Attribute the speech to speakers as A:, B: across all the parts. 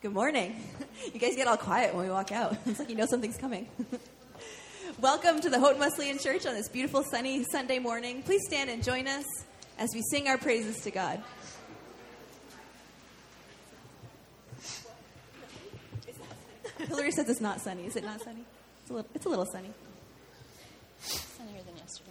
A: Good morning. You guys get all quiet when we walk out. It's like you know something's coming. Welcome to the Houghton Wesleyan Church on this beautiful sunny Sunday morning. Please stand and join us as we sing our praises to God. Hillary says it's not sunny. Is it not sunny? It's a little, it's a little sunny.
B: Sunnier than yesterday.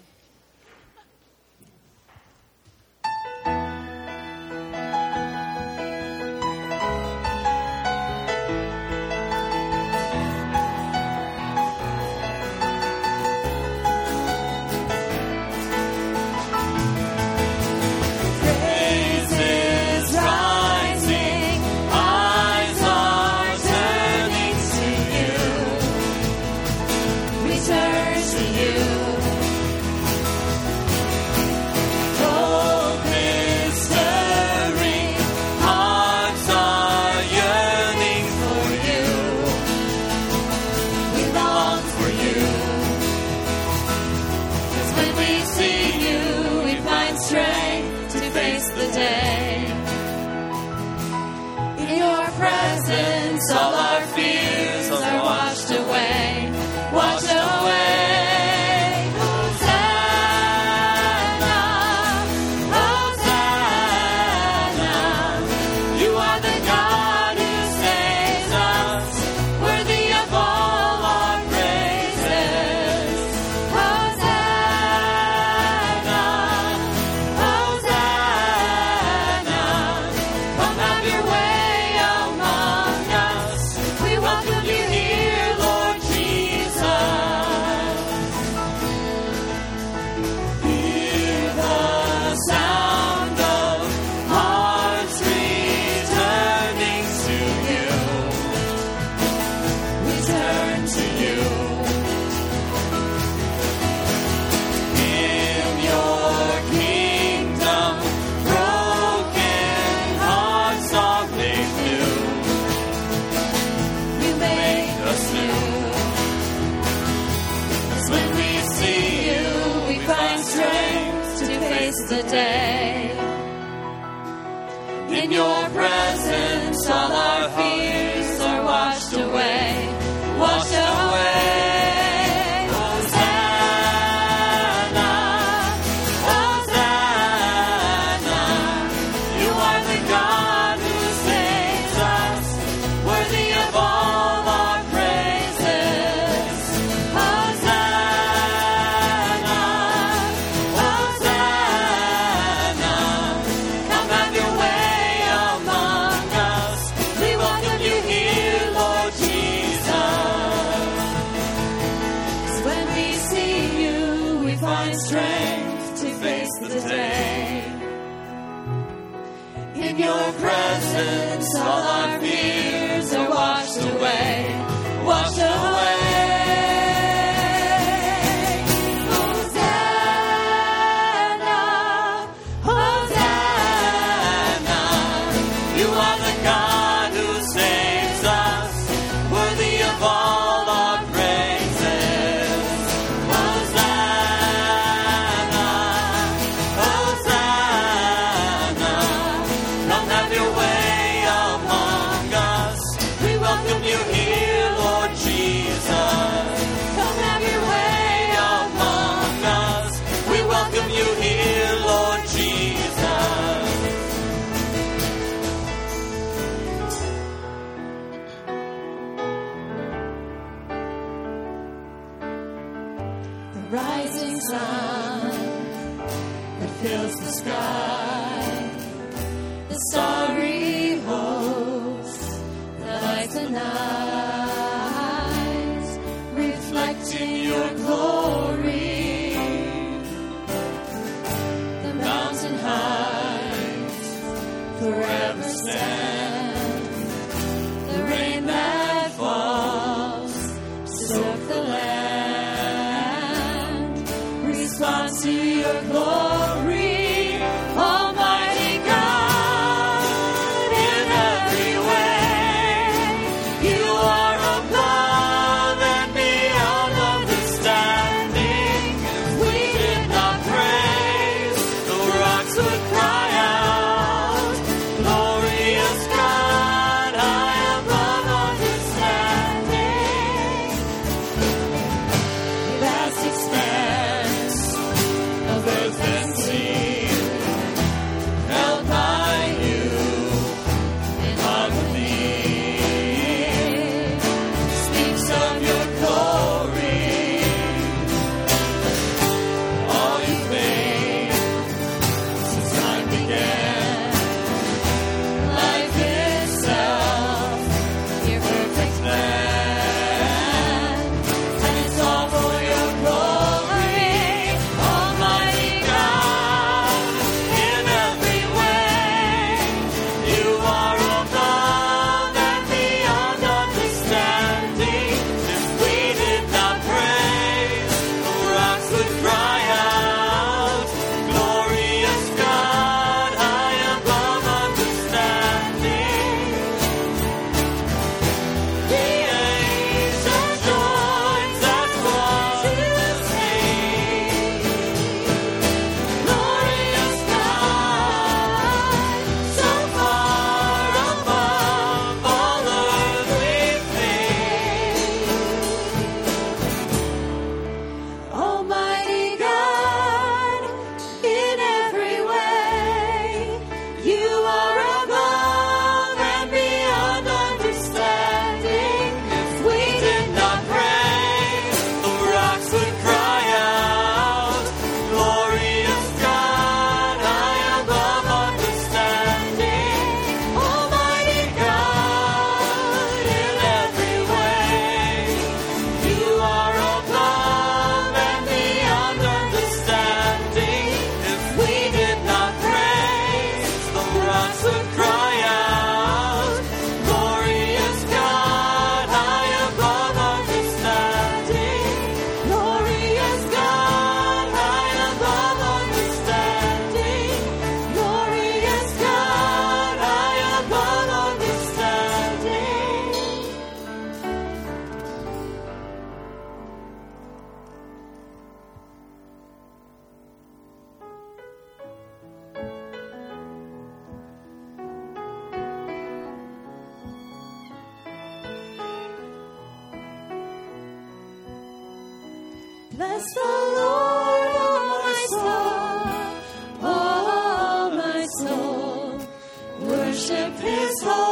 B: His holy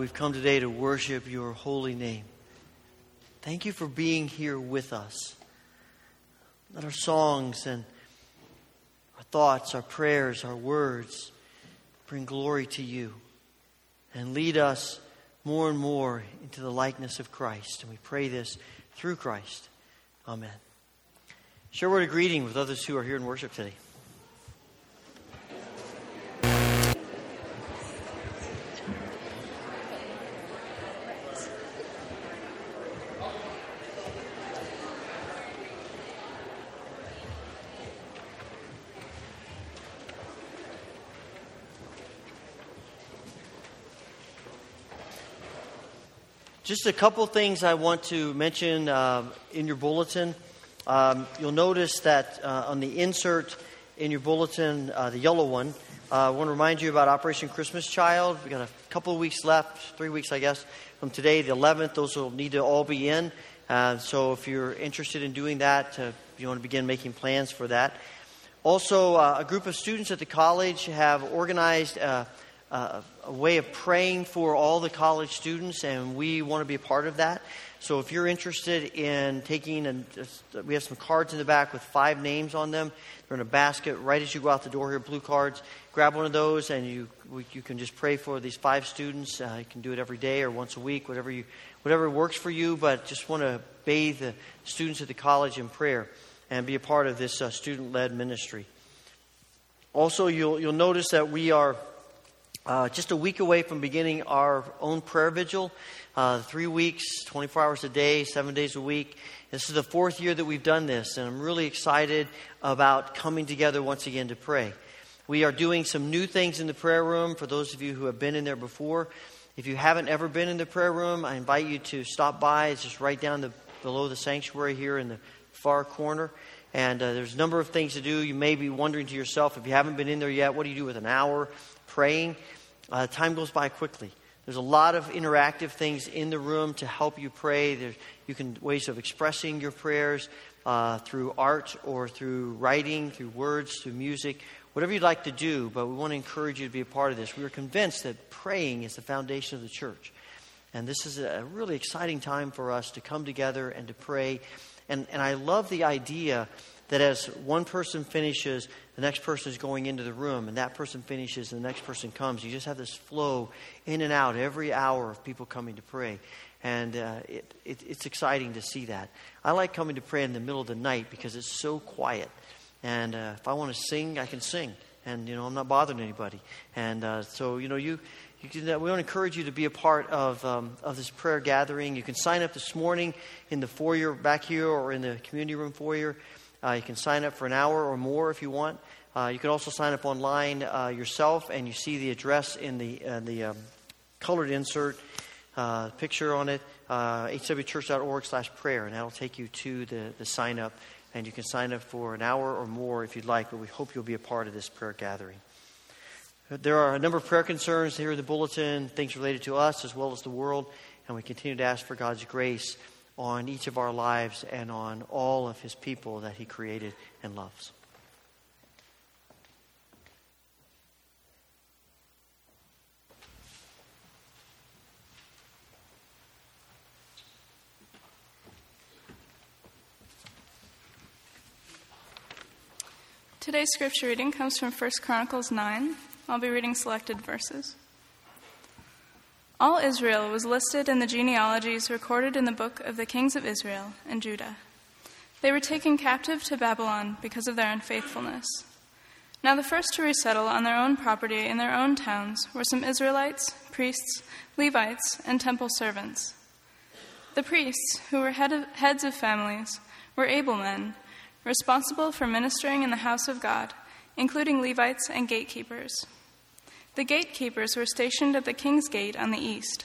C: we've come today to worship your holy name. Thank you for being here with us. Let our songs and our thoughts, our prayers, our words bring glory to you and lead us more and more into the likeness of Christ. And we pray this through Christ. Amen. Share a word of greeting with others who are here in worship today. Just a couple things I want to mention uh, in your bulletin. Um, you'll notice that uh, on the insert in your bulletin, uh, the yellow one, uh, I want to remind you about Operation Christmas Child. We've got a couple of weeks left, three weeks, I guess, from today, the 11th. Those will need to all be in. Uh, so if you're interested in doing that, uh, you want to begin making plans for that. Also, a group of students at the college have organized uh, a way of praying for all the college students, and we want to be a part of that. So, if you're interested in taking, and we have some cards in the back with five names on them. They're in a basket right as you go out the door here, blue cards. Grab one of those, and you you can just pray for these five students. Uh, you can do it every day or once a week, whatever you whatever works for you. But just want to bathe the students at the college in prayer and be a part of this uh, student-led ministry. Also, you'll you'll notice that we are. Uh, just a week away from beginning our own prayer vigil. Uh, three weeks, 24 hours a day, seven days a week. This is the fourth year that we've done this, and I'm really excited about coming together once again to pray. We are doing some new things in the prayer room for those of you who have been in there before. If you haven't ever been in the prayer room, I invite you to stop by. It's just right down the, below the sanctuary here in the far corner. And uh, there's a number of things to do. You may be wondering to yourself, if you haven't been in there yet, what do you do with an hour praying? Uh, time goes by quickly. There's a lot of interactive things in the room to help you pray. There's you can ways of expressing your prayers uh, through art or through writing, through words, through music, whatever you'd like to do. But we want to encourage you to be a part of this. We are convinced that praying is the foundation of the church, and this is a really exciting time for us to come together and to pray. And and I love the idea that as one person finishes, the next person is going into the room, and that person finishes, and the next person comes. You just have this flow in and out every hour of people coming to pray. And uh, it, it, it's exciting to see that. I like coming to pray in the middle of the night because it's so quiet. And uh, if I want to sing, I can sing. And, you know, I'm not bothering anybody. And uh, so, you know, you, can, uh, we want to encourage you to be a part of, um, of this prayer gathering. You can sign up this morning in the foyer back here or in the community room foyer. Uh, you can sign up for an hour or more if you want. Uh, you can also sign up online uh, yourself, and you see the address in the, uh, the um, colored insert picture on it, hwchurch.org slash prayer, and that'll take you to the, the sign up. And you can sign up for an hour or more if you'd like, but we hope you'll be a part of this prayer gathering. There are a number of prayer concerns here in the bulletin, things related to us as well as the world, and we continue to ask for God's grace on each of our lives and on all of his people that he created and loves.
D: Today's scripture reading comes from 1 Chronicles 9. I'll be reading selected verses. All Israel was listed in the genealogies recorded in the book of the kings of Israel and Judah. They were taken captive to Babylon because of their unfaithfulness. Now, the first to resettle on their own property in their own towns were some Israelites, priests, Levites, and temple servants. The priests, who were head of, heads of families, were able men, responsible for ministering in the house of God, including Levites and gatekeepers. The gatekeepers were stationed at the king's gate on the east.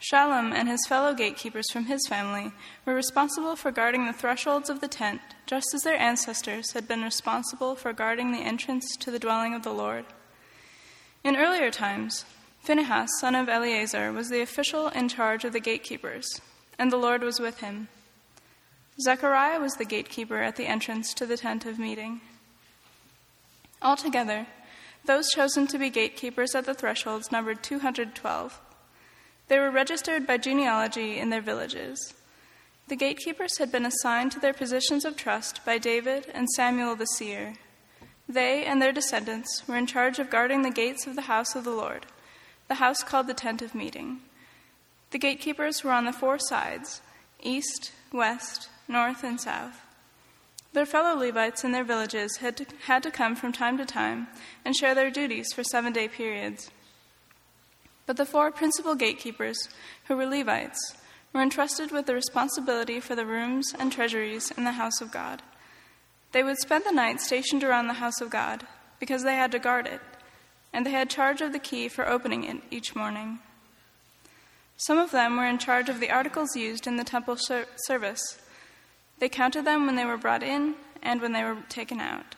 D: Shallum and his fellow gatekeepers from his family were responsible for guarding the thresholds of the tent, just as their ancestors had been responsible for guarding the entrance to the dwelling of the Lord. In earlier times, Phinehas, son of Eleazar, was the official in charge of the gatekeepers, and the Lord was with him. Zechariah was the gatekeeper at the entrance to the tent of meeting. Altogether, those chosen to be gatekeepers at the thresholds numbered 212. They were registered by genealogy in their villages. The gatekeepers had been assigned to their positions of trust by David and Samuel the seer. They and their descendants were in charge of guarding the gates of the house of the Lord, the house called the tent of meeting. The gatekeepers were on the four sides east, west, north, and south. Their fellow Levites in their villages had to, had to come from time to time and share their duties for seven day periods. But the four principal gatekeepers, who were Levites, were entrusted with the responsibility for the rooms and treasuries in the house of God. They would spend the night stationed around the house of God because they had to guard it, and they had charge of the key for opening it each morning. Some of them were in charge of the articles used in the temple ser- service they counted them when they were brought in and when they were taken out.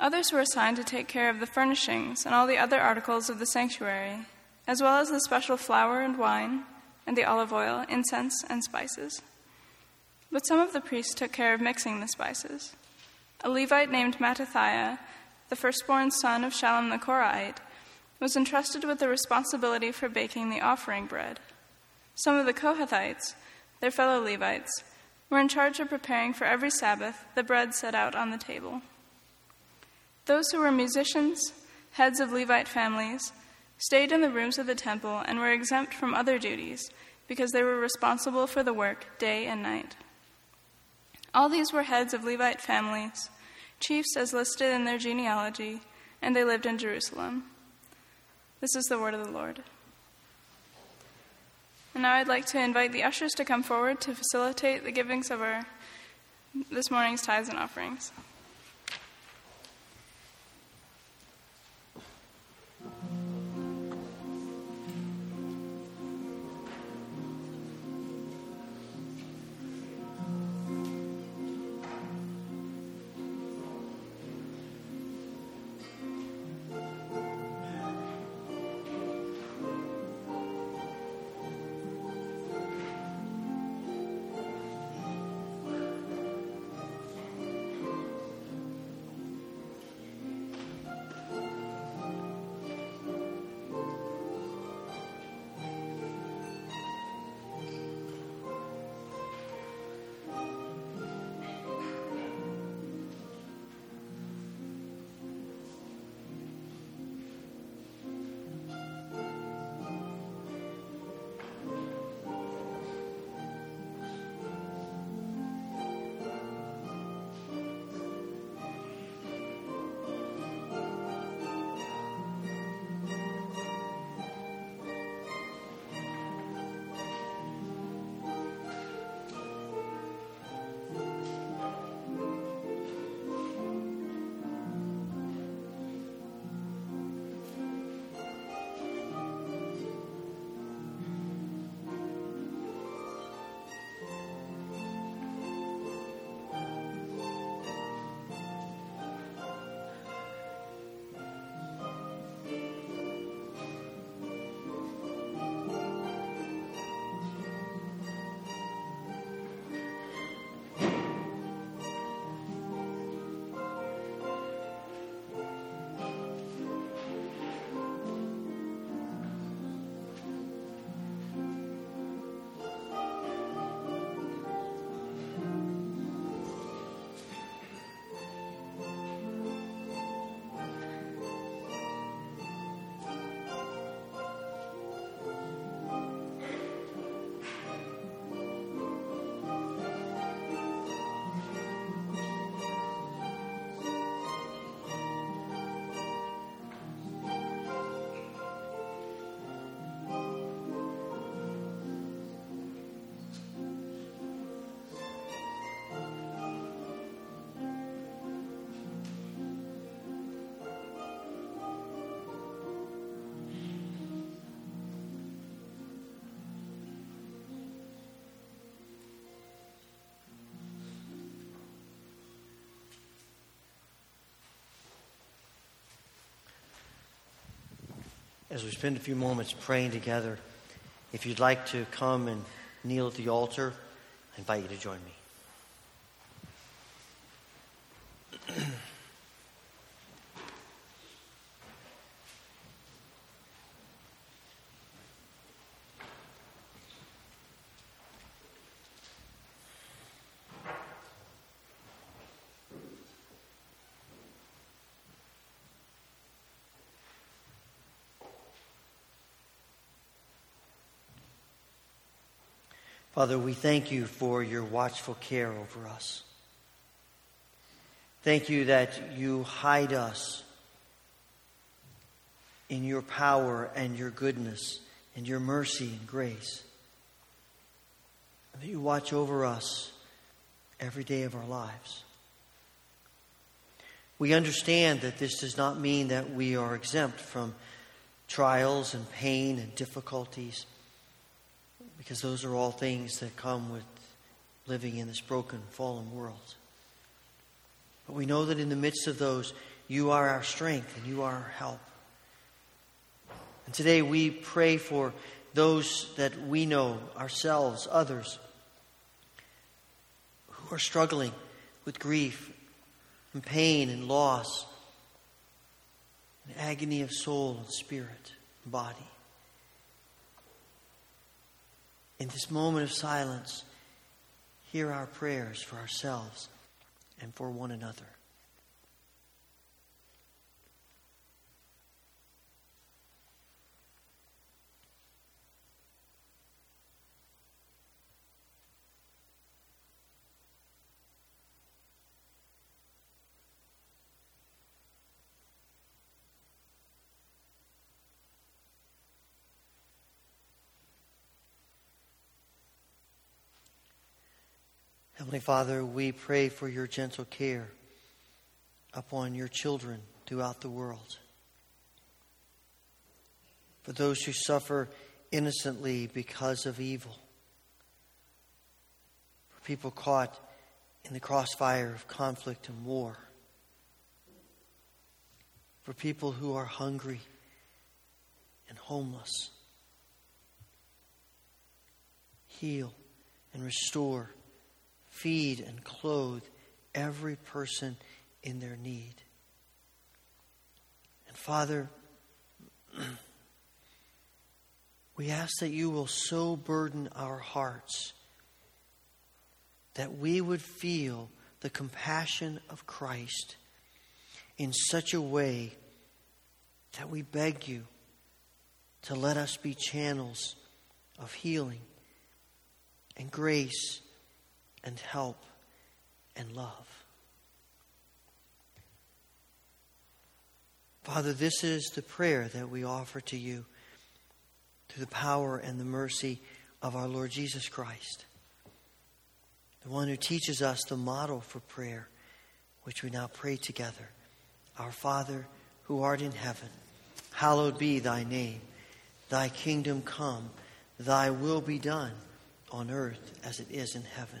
D: Others were assigned to take care of the furnishings and all the other articles of the sanctuary, as well as the special flour and wine, and the olive oil, incense, and spices. But some of the priests took care of mixing the spices. a Levite named Mattithiah, the firstborn son of Shallum the Korahite, was entrusted with the responsibility for baking the offering bread. Some of the Kohathites, their fellow Levites, were in charge of preparing for every Sabbath the bread set out on the table. Those who were musicians, heads of Levite families, stayed in the rooms of the temple and were exempt from other duties because they were responsible for the work day and night. All these were heads of Levite families, chiefs as listed in their genealogy, and they lived in Jerusalem. This is the word of the Lord. And now I'd like to invite the ushers to come forward to facilitate the givings of our this morning's tithes and offerings.
C: As we spend a few moments praying together, if you'd like to come and kneel at the altar, I invite you to join me. Father, we thank you for your watchful care over us. Thank you that you hide us in your power and your goodness and your mercy and grace. That you watch over us every day of our lives. We understand that this does not mean that we are exempt from trials and pain and difficulties because those are all things that come with living in this broken, fallen world. But we know that in the midst of those, you are our strength and you are our help. And today we pray for those that we know, ourselves, others, who are struggling with grief and pain and loss, and agony of soul and spirit and body. In this moment of silence, hear our prayers for ourselves and for one another. Heavenly Father, we pray for your gentle care upon your children throughout the world. For those who suffer innocently because of evil. For people caught in the crossfire of conflict and war. For people who are hungry and homeless. Heal and restore feed and clothe every person in their need. And Father, we ask that you will so burden our hearts that we would feel the compassion of Christ in such a way that we beg you to let us be channels of healing and grace and help and love. Father, this is the prayer that we offer to you through the power and the mercy of our Lord Jesus Christ, the one who teaches us the model for prayer, which we now pray together. Our Father, who art in heaven, hallowed be thy name. Thy kingdom come, thy will be done on earth as it is in heaven.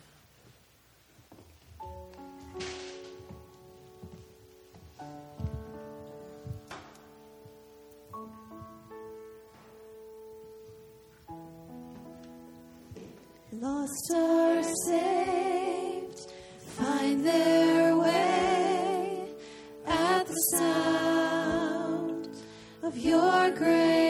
B: Or saved, find their way at the sound of your great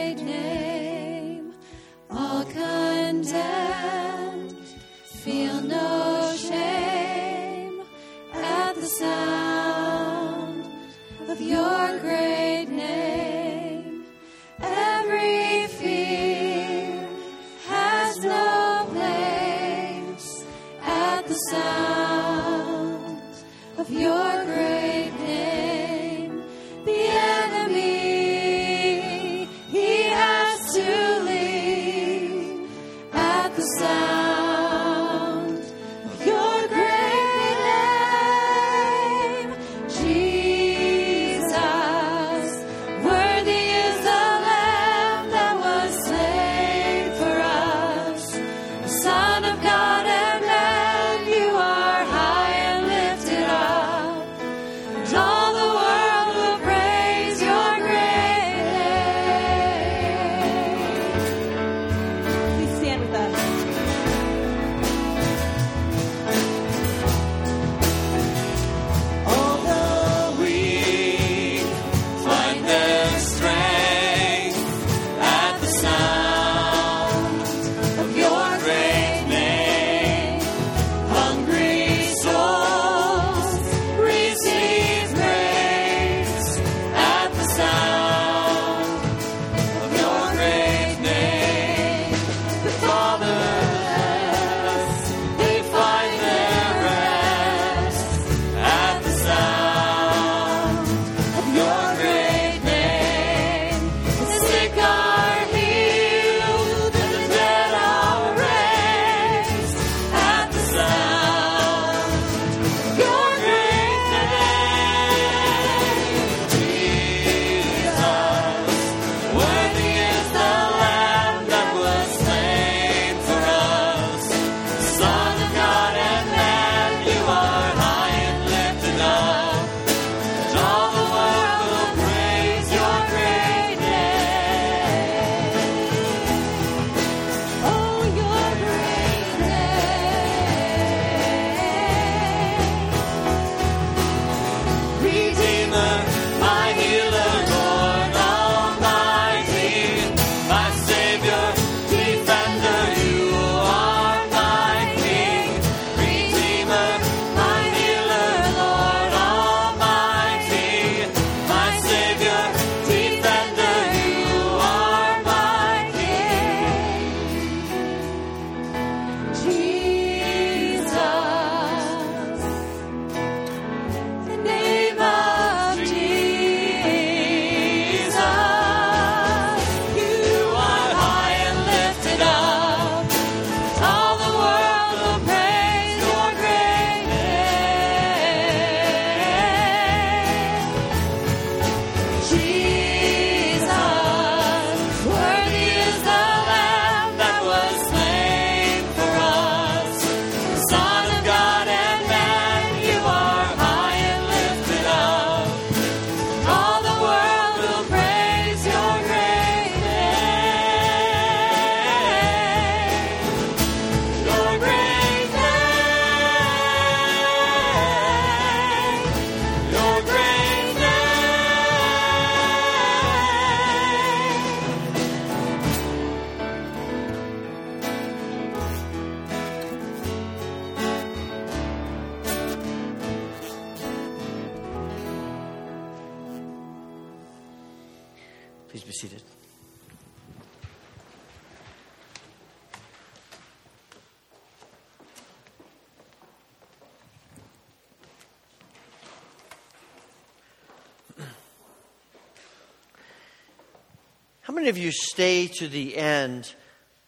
C: many of you stay to the end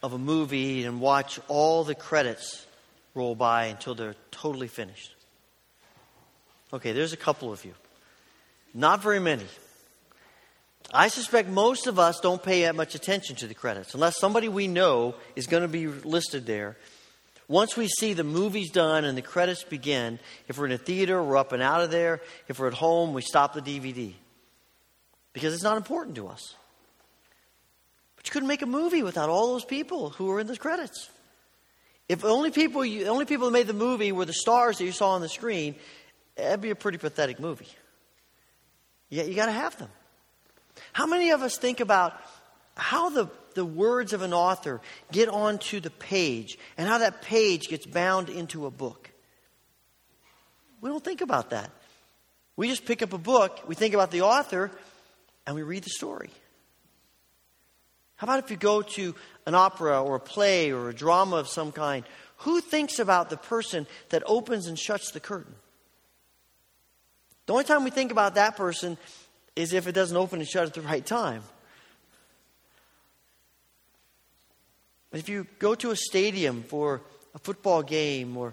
C: of a movie and watch all the credits roll by until they're totally finished? Okay, there's a couple of you. Not very many. I suspect most of us don't pay that much attention to the credits unless somebody we know is going to be listed there. Once we see the movie's done and the credits begin, if we're in a theater, we're up and out of there. If we're at home, we stop the DVD because it's not important to us. But you couldn't make a movie without all those people who were in the credits. If only people, you, only people that made the movie were the stars that you saw on the screen, that'd be a pretty pathetic movie. Yeah, you got to have them. How many of us think about how the, the words of an author get onto the page and how that page gets bound into a book? We don't think about that. We just pick up a book, we think about the author, and we read the story. How about if you go to an opera or a play or a drama of some kind? Who thinks about the person that opens and shuts the curtain? The only time we think about that person is if it doesn't open and shut at the right time. But if you go to a stadium for a football game or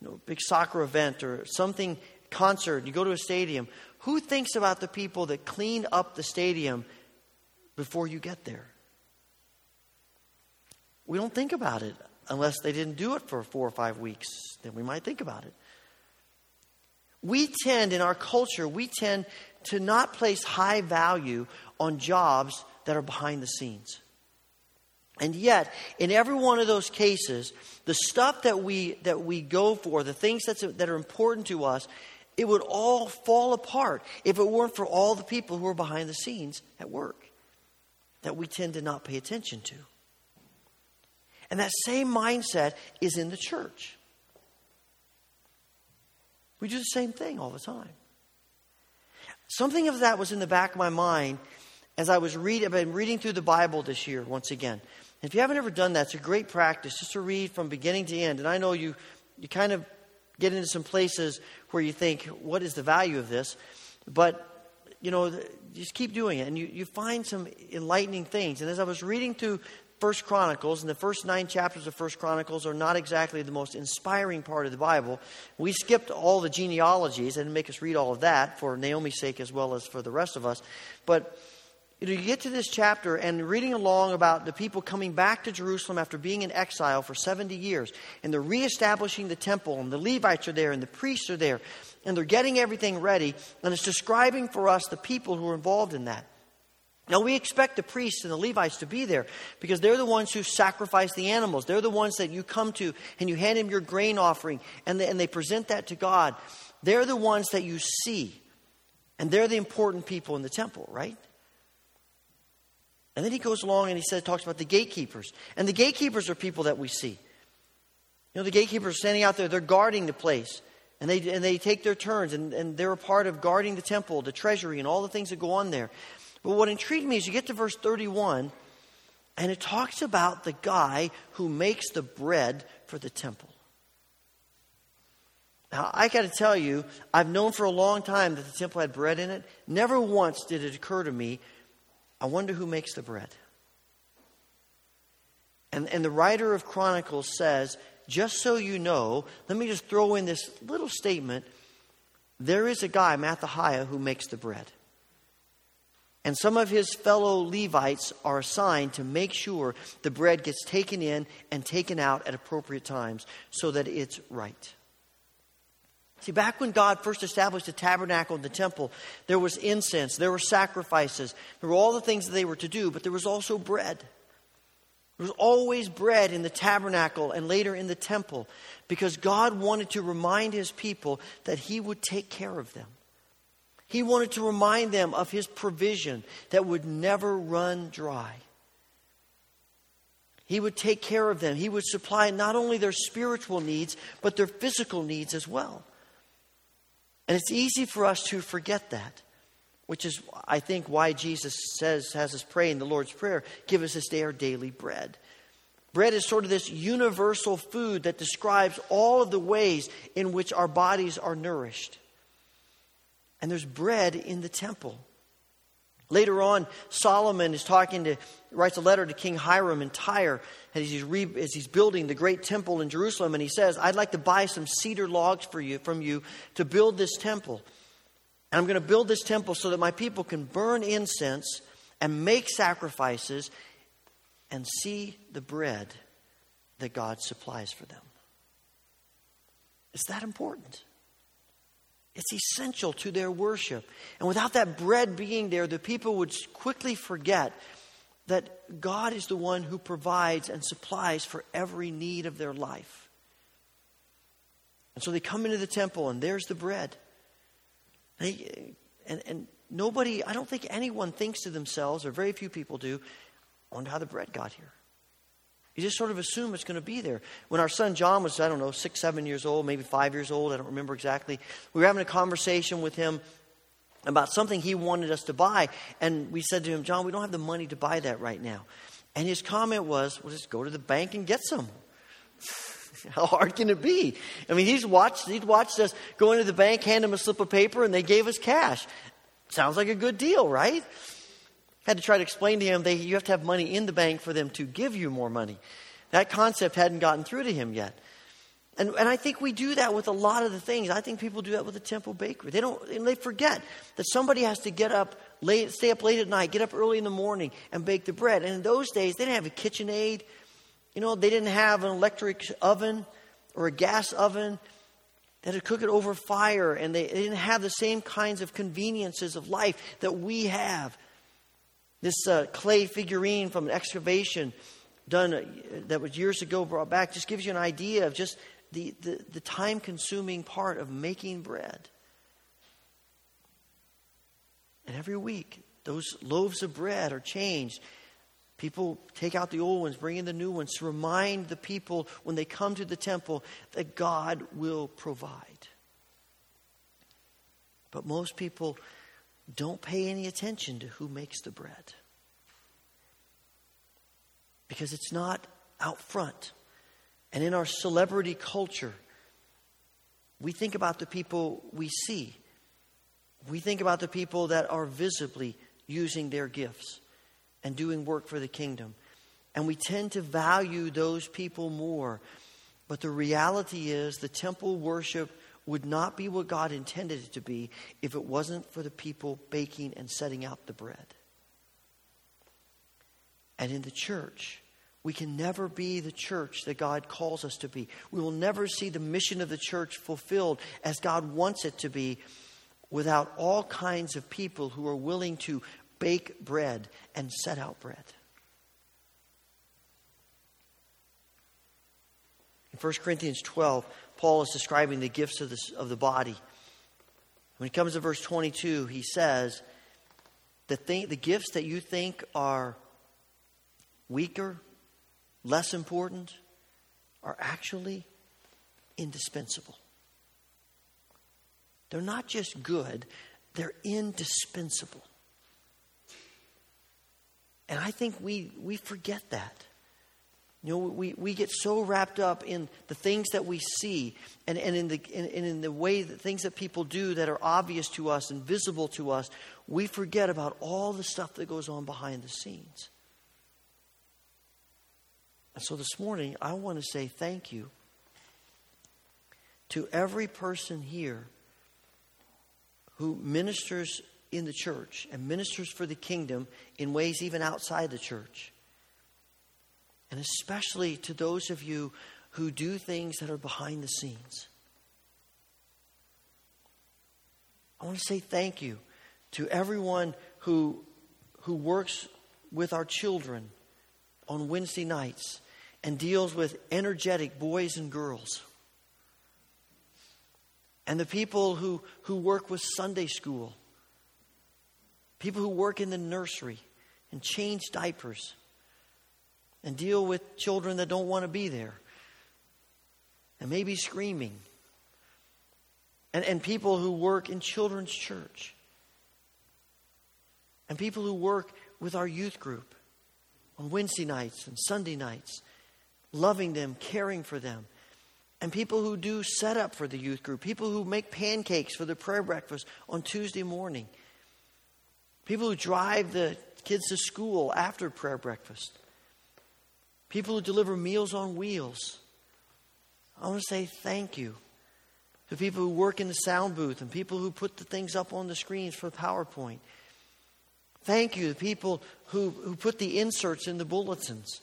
C: you know, a big soccer event or something, concert, you go to a stadium, who thinks about the people that clean up the stadium before you get there? We don't think about it unless they didn't do it for four or five weeks. Then we might think about it. We tend, in our culture, we tend to not place high value on jobs that are behind the scenes. And yet, in every one of those cases, the stuff that we, that we go for, the things that's, that are important to us, it would all fall apart if it weren't for all the people who are behind the scenes at work that we tend to not pay attention to. And that same mindset is in the church. We do the same thing all the time. Something of that was in the back of my mind as I was reading, I've been reading through the Bible this year once again. If you haven't ever done that, it's a great practice just to read from beginning to end. And I know you, you kind of get into some places where you think, what is the value of this? But, you know, just keep doing it and you, you find some enlightening things. And as I was reading through First Chronicles, and the first nine chapters of First Chronicles are not exactly the most inspiring part of the Bible. We skipped all the genealogies. and make us read all of that for Naomi's sake as well as for the rest of us. But you, know, you get to this chapter and reading along about the people coming back to Jerusalem after being in exile for 70 years, and they're reestablishing the temple, and the Levites are there, and the priests are there, and they're getting everything ready, and it's describing for us the people who are involved in that. Now, we expect the priests and the Levites to be there because they're the ones who sacrifice the animals. They're the ones that you come to and you hand them your grain offering and they, and they present that to God. They're the ones that you see. And they're the important people in the temple, right? And then he goes along and he says, talks about the gatekeepers. And the gatekeepers are people that we see. You know, the gatekeepers are standing out there, they're guarding the place. And they, and they take their turns, and, and they're a part of guarding the temple, the treasury, and all the things that go on there. But what intrigued me is you get to verse 31, and it talks about the guy who makes the bread for the temple. Now, I got to tell you, I've known for a long time that the temple had bread in it. Never once did it occur to me, I wonder who makes the bread. And, and the writer of Chronicles says, just so you know, let me just throw in this little statement. There is a guy, Mattithiah, who makes the bread. And some of his fellow Levites are assigned to make sure the bread gets taken in and taken out at appropriate times so that it's right. See, back when God first established the tabernacle and the temple, there was incense, there were sacrifices, there were all the things that they were to do, but there was also bread. There was always bread in the tabernacle and later in the temple because God wanted to remind his people that he would take care of them. He wanted to remind them of his provision that would never run dry. He would take care of them. He would supply not only their spiritual needs, but their physical needs as well. And it's easy for us to forget that. which is, I think, why Jesus says, has us pray in the Lord's Prayer give us this day our daily bread. Bread is sort of this universal food that describes all of the ways in which our bodies are nourished. And there's bread in the temple. Later on, Solomon is talking to, writes a letter to King Hiram in Tyre as he's, re, as he's building the great temple in Jerusalem, and he says, I'd like to buy some cedar logs for you, from you to build this temple. And I'm going to build this temple so that my people can burn incense and make sacrifices and see the bread that God supplies for them. Is that important? It's essential to their worship. And without that bread being there, the people would quickly forget that God is the one who provides and supplies for every need of their life. And so they come into the temple, and there's the bread. They, and, and nobody, I don't think anyone thinks to themselves, or very few people do, I wonder how the bread got here. You just sort of assume it's going to be there. When our son John was, I don't know, six, seven years old, maybe five years old, I don't remember exactly, we were having a conversation with him about something he wanted us to buy. And we said to him, John, we don't have the money to buy that right now. And his comment was, well, just go to the bank and get some. How hard can it be? I mean, he's watched, he'd watched us go into the bank, hand him a slip of paper, and they gave us cash. Sounds like a good deal, right? Had to try to explain to him that you have to have money in the bank for them to give you more money. That concept hadn't gotten through to him yet. And, and I think we do that with a lot of the things. I think people do that with the temple bakery. They don't they forget that somebody has to get up late, stay up late at night, get up early in the morning and bake the bread. And in those days, they didn't have a KitchenAid. You know, they didn't have an electric oven or a gas oven. They had to cook it over fire, and they, they didn't have the same kinds of conveniences of life that we have. This uh, clay figurine from an excavation done uh, that was years ago brought back just gives you an idea of just the, the, the time consuming part of making bread. And every week, those loaves of bread are changed. People take out the old ones, bring in the new ones to remind the people when they come to the temple that God will provide. But most people don't pay any attention to who makes the bread. Because it's not out front. And in our celebrity culture, we think about the people we see. We think about the people that are visibly using their gifts and doing work for the kingdom. And we tend to value those people more. But the reality is, the temple worship would not be what God intended it to be if it wasn't for the people baking and setting out the bread. And in the church, we can never be the church that God calls us to be. We will never see the mission of the church fulfilled as God wants it to be without all kinds of people who are willing to bake bread and set out bread. In 1 Corinthians 12, Paul is describing the gifts of the, of the body. When it comes to verse 22, he says, the, thing, the gifts that you think are weaker, less important, are actually indispensable. They're not just good, they're indispensable. And I think we, we forget that. You know, we, we get so wrapped up in the things that we see and, and, in the, and in the way that things that people do that are obvious to us and visible to us, we forget about all the stuff that goes on behind the scenes. And so this morning, I want to say thank you to every person here who ministers in the church and ministers for the kingdom in ways even outside the church and especially to those of you who do things that are behind the scenes. I want to say thank you to everyone who, who works with our children on Wednesday nights and deals with energetic boys and girls. And the people who, who work with Sunday school, people who work in the nursery and change diapers and deal with children that don't want to be there and maybe screaming. And, and people who work in children's church. and people who work with our youth group on Wednesday nights and Sunday nights, loving them, caring for them. And people who do setup for the youth group, people who make pancakes for the prayer breakfast on Tuesday morning, people who drive the kids to school after prayer breakfast, people who deliver meals on wheels. I want to say thank you to people who work in the sound booth and people who put the things up on the screens for PowerPoint. Thank you to people who, who put the inserts in the bulletins.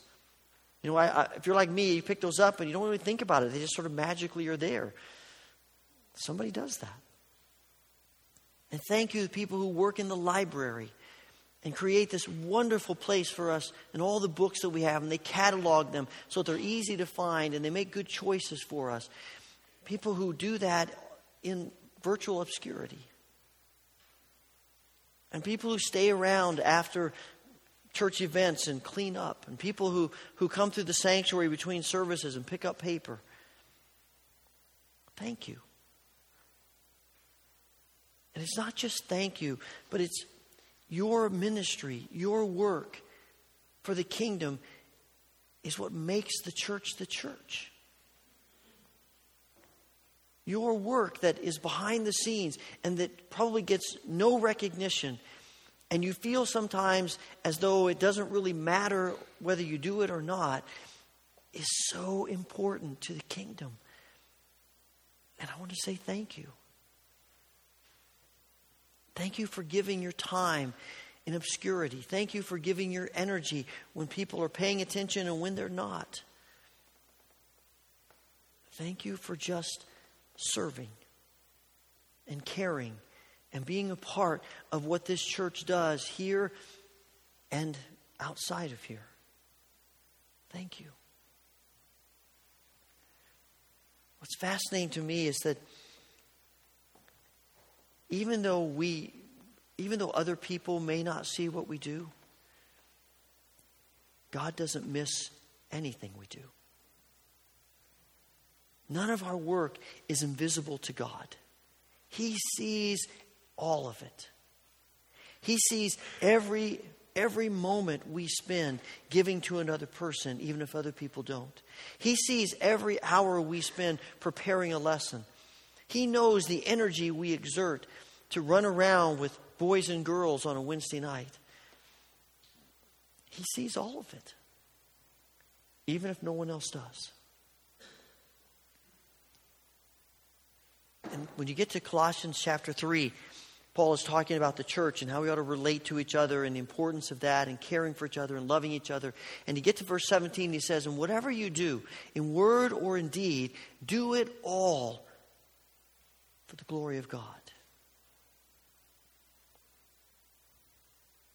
C: You know, I, I, if you're like me, you pick those up and you don't really think about it. They just sort of magically are there. Somebody does that. And thank you to people who work in the library and create this wonderful place for us and all the books that we have, and they catalog them so that they're easy to find and they make good choices for us. People who do that in virtual obscurity. And people who stay around after church events and clean up, and people who, who come through the sanctuary between services and pick up paper. Thank you. And it's not just thank you, but it's your ministry, your work for the kingdom is what makes the church the church. Your work that is behind the scenes and that probably gets no recognition, and you feel sometimes as though it doesn't really matter whether you do it or not, is so important to the kingdom. And I want to say thank you. Thank you for giving your time in obscurity. Thank you for giving your energy when people are paying attention and when they're not. Thank you for just serving and caring and being a part of what this church does here and outside of here. Thank you. What's fascinating to me is that even though we even though other people may not see what we do, God doesn't miss anything we do. None of our work is invisible to God. He sees all of it. He sees every every moment we spend giving to another person, even if other people don't. He sees every hour we spend preparing a lesson. He knows the energy we exert to run around with boys and girls on a Wednesday night. He sees all of it, even if no one else does. And when you get to Colossians chapter 3, Paul is talking about the church and how we ought to relate to each other and the importance of that and caring for each other and loving each other. And you get to verse 17, he says, And whatever you do, in word or in deed, do it all for the glory of God.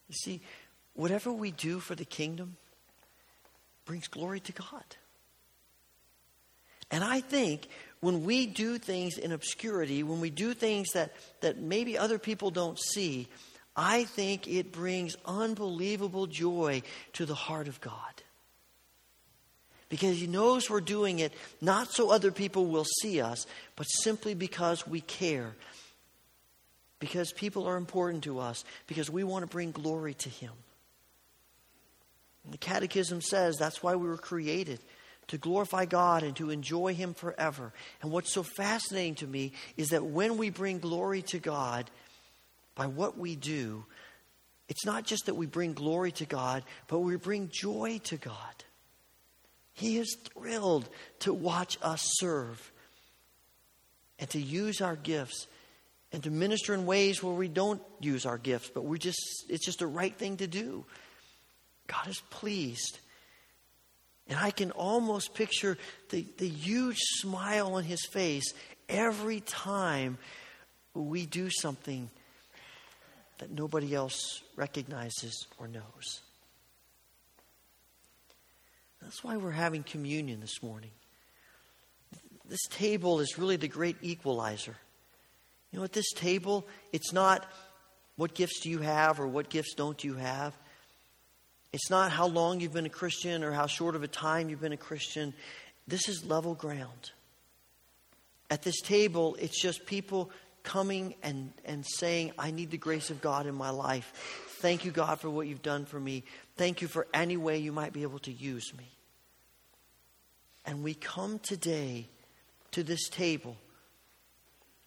C: You see, whatever we do for the kingdom brings glory to God. And I think when we do things in obscurity, when we do things that, that maybe other people don't see, I think it brings unbelievable joy to the heart of God. Because He knows we're doing it not so other people will see us, but simply because we care. Because people are important to us, because we want to bring glory to Him. And the Catechism says that's why we were created to glorify God and to enjoy Him forever. And what's so fascinating to me is that when we bring glory to God by what we do, it's not just that we bring glory to God, but we bring joy to God. He is thrilled to watch us serve and to use our gifts and to minister in ways where we don't use our gifts, but we just it's just the right thing to do. God is pleased and I can almost picture the, the huge smile on his face every time we do something that nobody else recognizes or knows. That's why we're having communion this morning. This table is really the great equalizer. You know, at this table, it's not what gifts do you have or what gifts don't you have. It's not how long you've been a Christian or how short of a time you've been a Christian. This is level ground. At this table, it's just people coming and, and saying, I need the grace of God in my life. Thank you, God, for what you've done for me. Thank you for any way you might be able to use me. And we come today to this table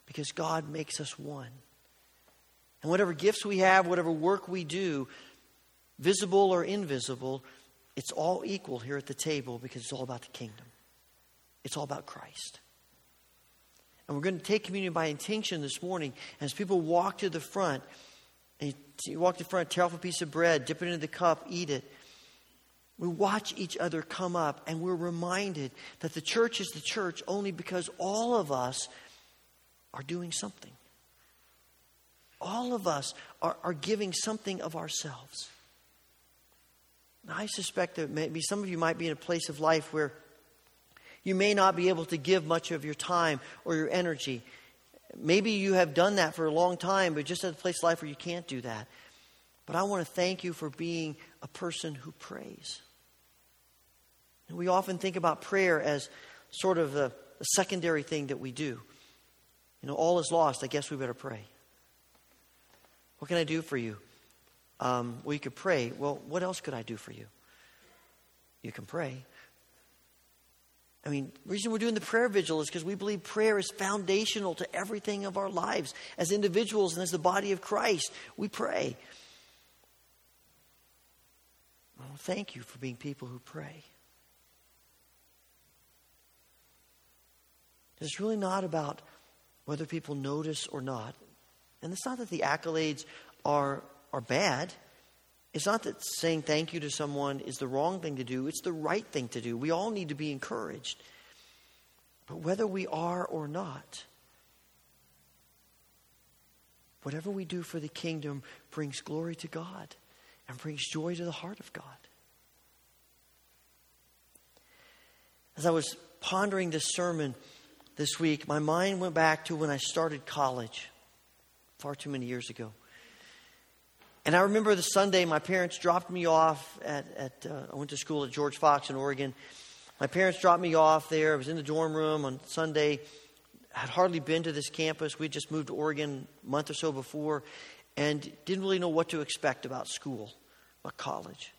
C: because God makes us one. And whatever gifts we have, whatever work we do, visible or invisible, it's all equal here at the table because it's all about the kingdom. It's all about Christ. And we're going to take communion by intinction this morning. As people walk to the front, and you walk to the front, tear off a piece of bread, dip it into the cup, eat it. We watch each other come up, and we're reminded that the church is the church only because all of us are doing something. All of us are, are giving something of ourselves. Now, I suspect that maybe some of you might be in a place of life where you may not be able to give much of your time or your energy. Maybe you have done that for a long time, but just at a place of life where you can't do that. But I want to thank you for being a person who prays. We often think about prayer as sort of a, a secondary thing that we do. You know, all is lost. I guess we better pray. What can I do for you? Um, well, you could pray. Well, what else could I do for you? You can pray. I mean, the reason we're doing the prayer vigil is because we believe prayer is foundational to everything of our lives. As individuals and as the body of Christ, we pray. Well, thank you for being people who pray. It's really not about whether people notice or not. And it's not that the accolades are, are bad. It's not that saying thank you to someone is the wrong thing to do, it's the right thing to do. We all need to be encouraged. But whether we are or not, whatever we do for the kingdom brings glory to God and brings joy to the heart of God. As I was pondering this sermon this week, my mind went back to when I started college far too many years ago. And I remember the Sunday my parents dropped me off at, at uh, I went to school at George Fox in Oregon. My parents dropped me off there. I was in the dorm room on Sunday. I had hardly been to this campus. We'd just moved to Oregon a month or so before and didn't really know what to expect about school, about college.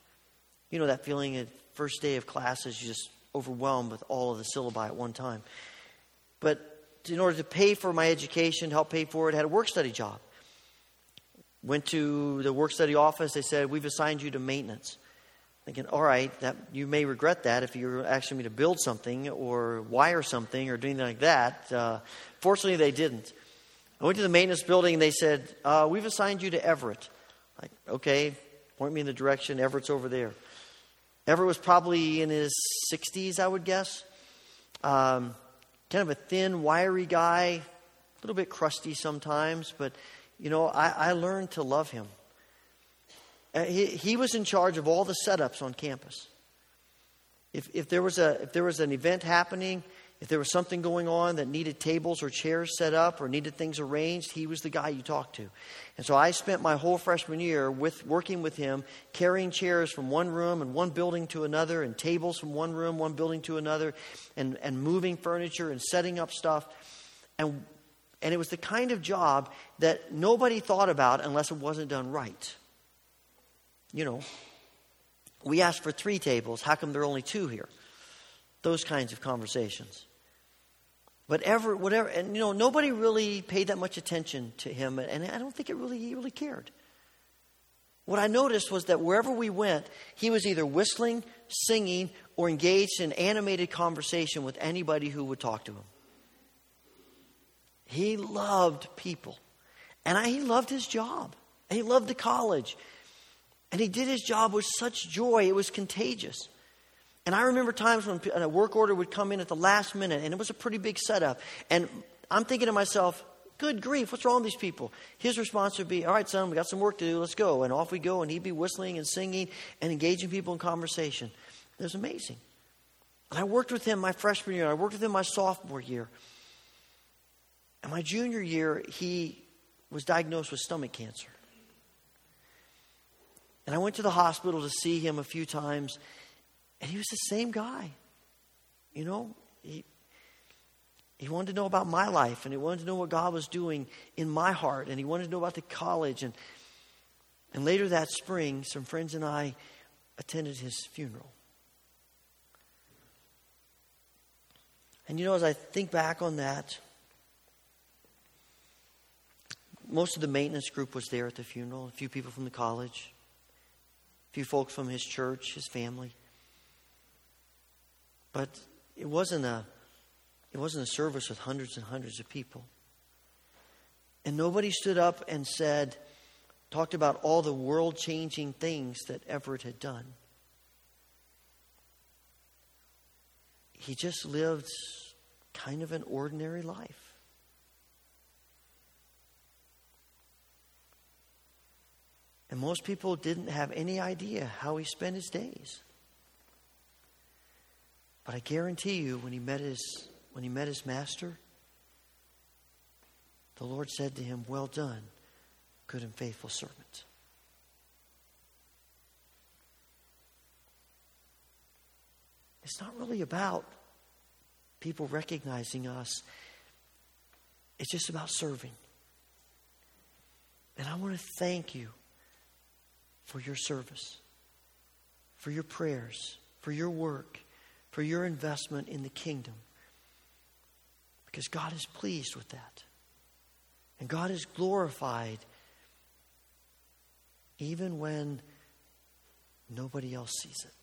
C: You know that feeling at first day of classes, you're just overwhelmed with all of the syllabi at one time. But in order to pay for my education, help pay for it, had a work study job. Went to the work study office. They said, We've assigned you to maintenance. Thinking, all right, that you may regret that if you're asking me to build something or wire something or do anything like that. Uh, fortunately, they didn't. I went to the maintenance building and they said, uh, We've assigned you to Everett. Like, okay, point me in the direction. Everett's over there. Everett was probably in his 60s, I would guess. Um, kind of a thin, wiry guy, a little bit crusty sometimes, but you know, I, I learned to love him. Uh, he, he was in charge of all the setups on campus. If, if, there was a, if there was an event happening, if there was something going on that needed tables or chairs set up or needed things arranged, he was the guy you talked to. And so I spent my whole freshman year with, working with him, carrying chairs from one room and one building to another, and tables from one room, one building to another, and, and moving furniture and setting up stuff. And and it was the kind of job that nobody thought about unless it wasn't done right. You know, we asked for three tables. How come there are only two here? Those kinds of conversations. But ever, whatever, and you know, nobody really paid that much attention to him, and I don't think it really, he really cared. What I noticed was that wherever we went, he was either whistling, singing, or engaged in animated conversation with anybody who would talk to him. He loved people. And I, he loved his job. And he loved the college. And he did his job with such joy, it was contagious. And I remember times when a work order would come in at the last minute, and it was a pretty big setup. And I'm thinking to myself, good grief, what's wrong with these people? His response would be, all right, son, we got some work to do, let's go. And off we go, and he'd be whistling and singing and engaging people in conversation. It was amazing. And I worked with him my freshman year, I worked with him my sophomore year. And my junior year, he was diagnosed with stomach cancer. And I went to the hospital to see him a few times, and he was the same guy. You know, he, he wanted to know about my life, and he wanted to know what God was doing in my heart, and he wanted to know about the college. And, And later that spring, some friends and I attended his funeral. And you know, as I think back on that, most of the maintenance group was there at the funeral, a few people from the college, a few folks from his church, his family. But it wasn't a it wasn't a service with hundreds and hundreds of people. And nobody stood up and said, talked about all the world changing things that Everett had done. He just lived kind of an ordinary life. And most people didn't have any idea how he spent his days. But I guarantee you, when he met his, when he met his master, the Lord said to him, Well done, good and faithful servant. It's not really about people recognizing us, it's just about serving. And I want to thank you for your service, for your prayers, for your work, for your investment in the kingdom. Because God is pleased with that. And God is glorified even when nobody else sees it.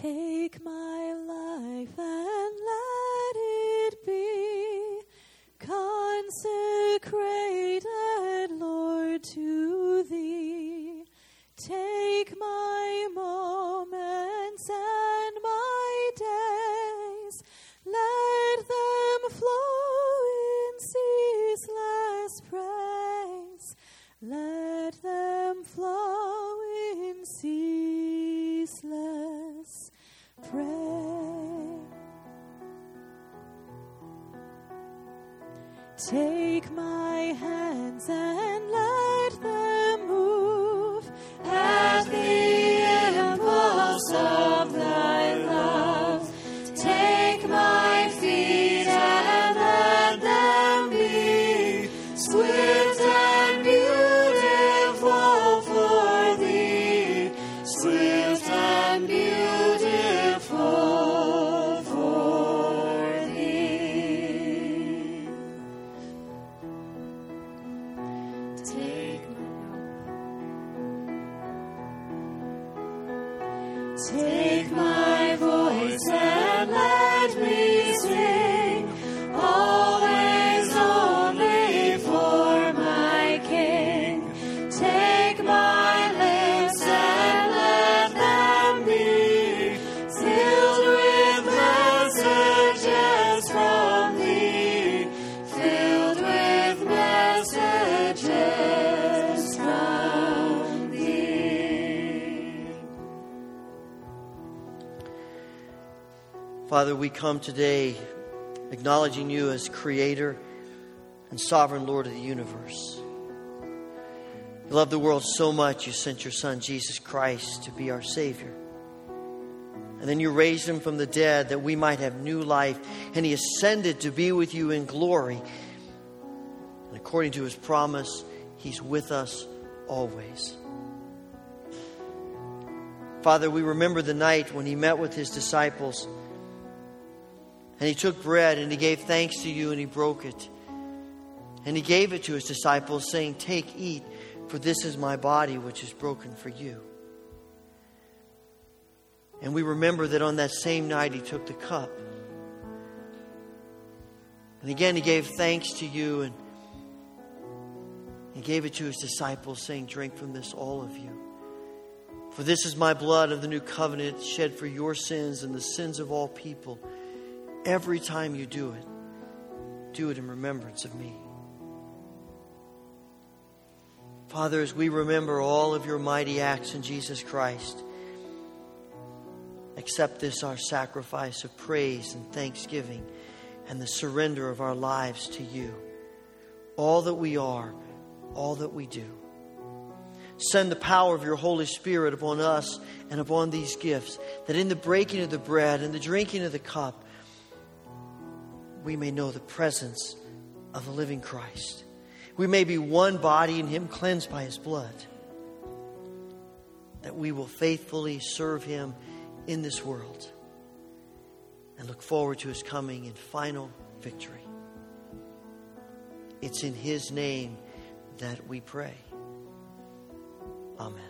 B: Take my life and let it be consecrated, Lord, to thee. Take my moments and my days, let them flow in ceaseless praise. Let them flow in ceaseless praise. Take my hands and
C: Father, we come today acknowledging you as creator and sovereign Lord of the universe. You love the world so much, you sent your Son, Jesus Christ, to be our Savior. And then you raised him from the dead that we might have new life. And he ascended to be with you in glory. And according to his promise, he's with us always. Father, we remember the night when he met with his disciples. And he took bread and he gave thanks to you and he broke it. And he gave it to his disciples, saying, Take, eat, for this is my body which is broken for you. And we remember that on that same night he took the cup. And again he gave thanks to you and he gave it to his disciples, saying, Drink from this, all of you. For this is my blood of the new covenant shed for your sins and the sins of all people. Every time you do it, do it in remembrance of me. Father, as we remember all of your mighty acts in Jesus Christ, accept this our sacrifice of praise and thanksgiving and the surrender of our lives to you. All that we are, all that we do. Send the power of your Holy Spirit upon us and upon these gifts, that in the breaking of the bread and the drinking of the cup, we may know the presence of the living Christ. We may be one body in Him, cleansed by His blood. That we will faithfully serve Him in this world and look forward to His coming in final victory. It's in His name that we pray. Amen.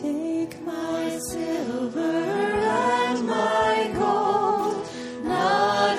B: Take my silver and my gold, not